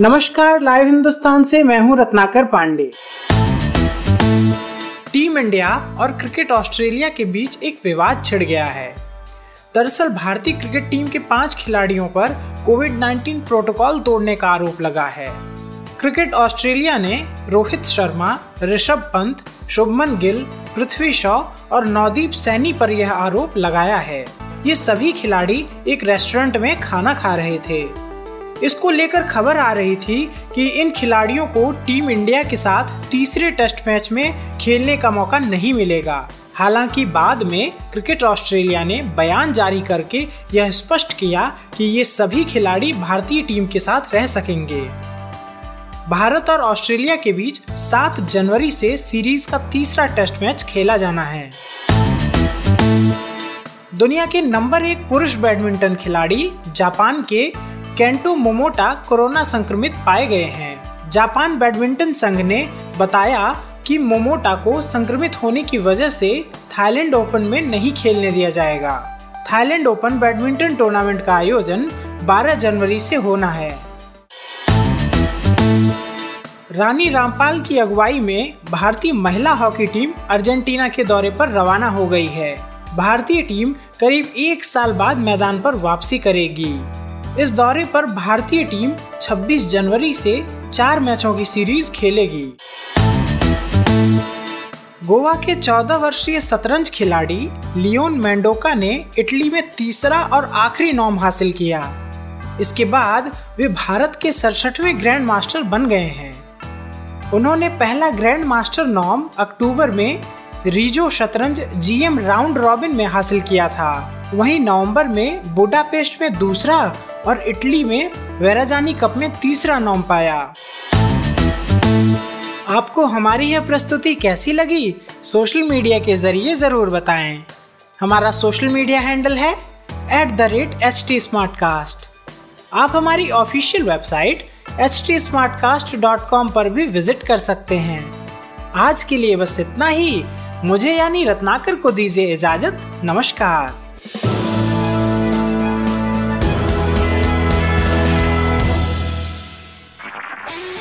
नमस्कार, लाइव हिंदुस्तान से मैं हूँ रत्नाकर पांडे। टीम इंडिया और क्रिकेट ऑस्ट्रेलिया के बीच एक विवाद छिड़ गया है। दरअसल, भारतीय क्रिकेट टीम के पाँच खिलाड़ियों पर कोविड 19 प्रोटोकॉल तोड़ने का आरोप लगा है। क्रिकेट ऑस्ट्रेलिया ने रोहित शर्मा, ऋषभ पंत, शुभमन गिल, पृथ्वी शॉ और नवदीप सैनी पर यह आरोप लगाया है। ये सभी खिलाड़ी एक रेस्टोरेंट में खाना खा रहे थे। इसको लेकर खबर आ रही थी कि इन खिलाड़ियों को टीम इंडिया के साथ तीसरे टेस्ट मैच में खेलने का मौका नहीं मिलेगा। हालाँकि बाद में क्रिकेट ऑस्ट्रेलिया ने बयान जारी करके यह स्पष्ट किया कि ये सभी खिलाड़ी भारतीय टीम के साथ रह सकेंगे। भारत और ऑस्ट्रेलिया के बीच 7 जनवरी से सीरीज़ का तीसरा टेस्ट मैच खेला जाना है। दुनिया के नंबर एक पुरुष बैडमिंटन खिलाड़ी जापान के केंटो मोमोटा कोरोना संक्रमित पाए गए हैं। जापान बैडमिंटन संघ ने बताया कि मोमोटा को संक्रमित होने की वजह से थाईलैंड ओपन में नहीं खेलने दिया जाएगा। थाईलैंड ओपन बैडमिंटन टूर्नामेंट का आयोजन 12 जनवरी से होना है। रानी रामपाल की अगुवाई में भारतीय महिला हॉकी टीम अर्जेंटीना के दौरे पर रवाना हो गई है। भारतीय टीम करीब एक साल बाद मैदान पर वापसी करेगी। इस दौरे पर भारतीय टीम 26 जनवरी से चार मैचों की सीरीज़ खेलेगी। गोवा के 14 वर्षीय शतरंज खिलाड़ी लियोन मेंडोका ने इटली में तीसरा और आखिरी नॉम हासिल किया। इसके बाद वे भारत के सड़सठवें ग्रैंड मास्टर बन गए हैं। उन्होंने पहला ग्रैंड मास्टर नॉम अक्टूबर में रिजो शतरंज जीएम राउंड रॉबिन में हासिल किया था। वहीं नवंबर में बुडापेस्ट में दूसरा और इटली में वेराजानी कप में तीसरा नाम पाया। आपको हमारी यह प्रस्तुति कैसी लगी? सोशल मीडिया के ज़रिए ज़रूर बताएँ। हमारा सोशल मीडिया हैंडल है at the rate H T आप हमारी ऑफिशियल वेबसाइट टी पर भी विज़िट कर सकते हैं। आज के लिए बस इतना ही। मुझे यानी रत्नाकर को दीजिए इजाज़त। नमस्कार।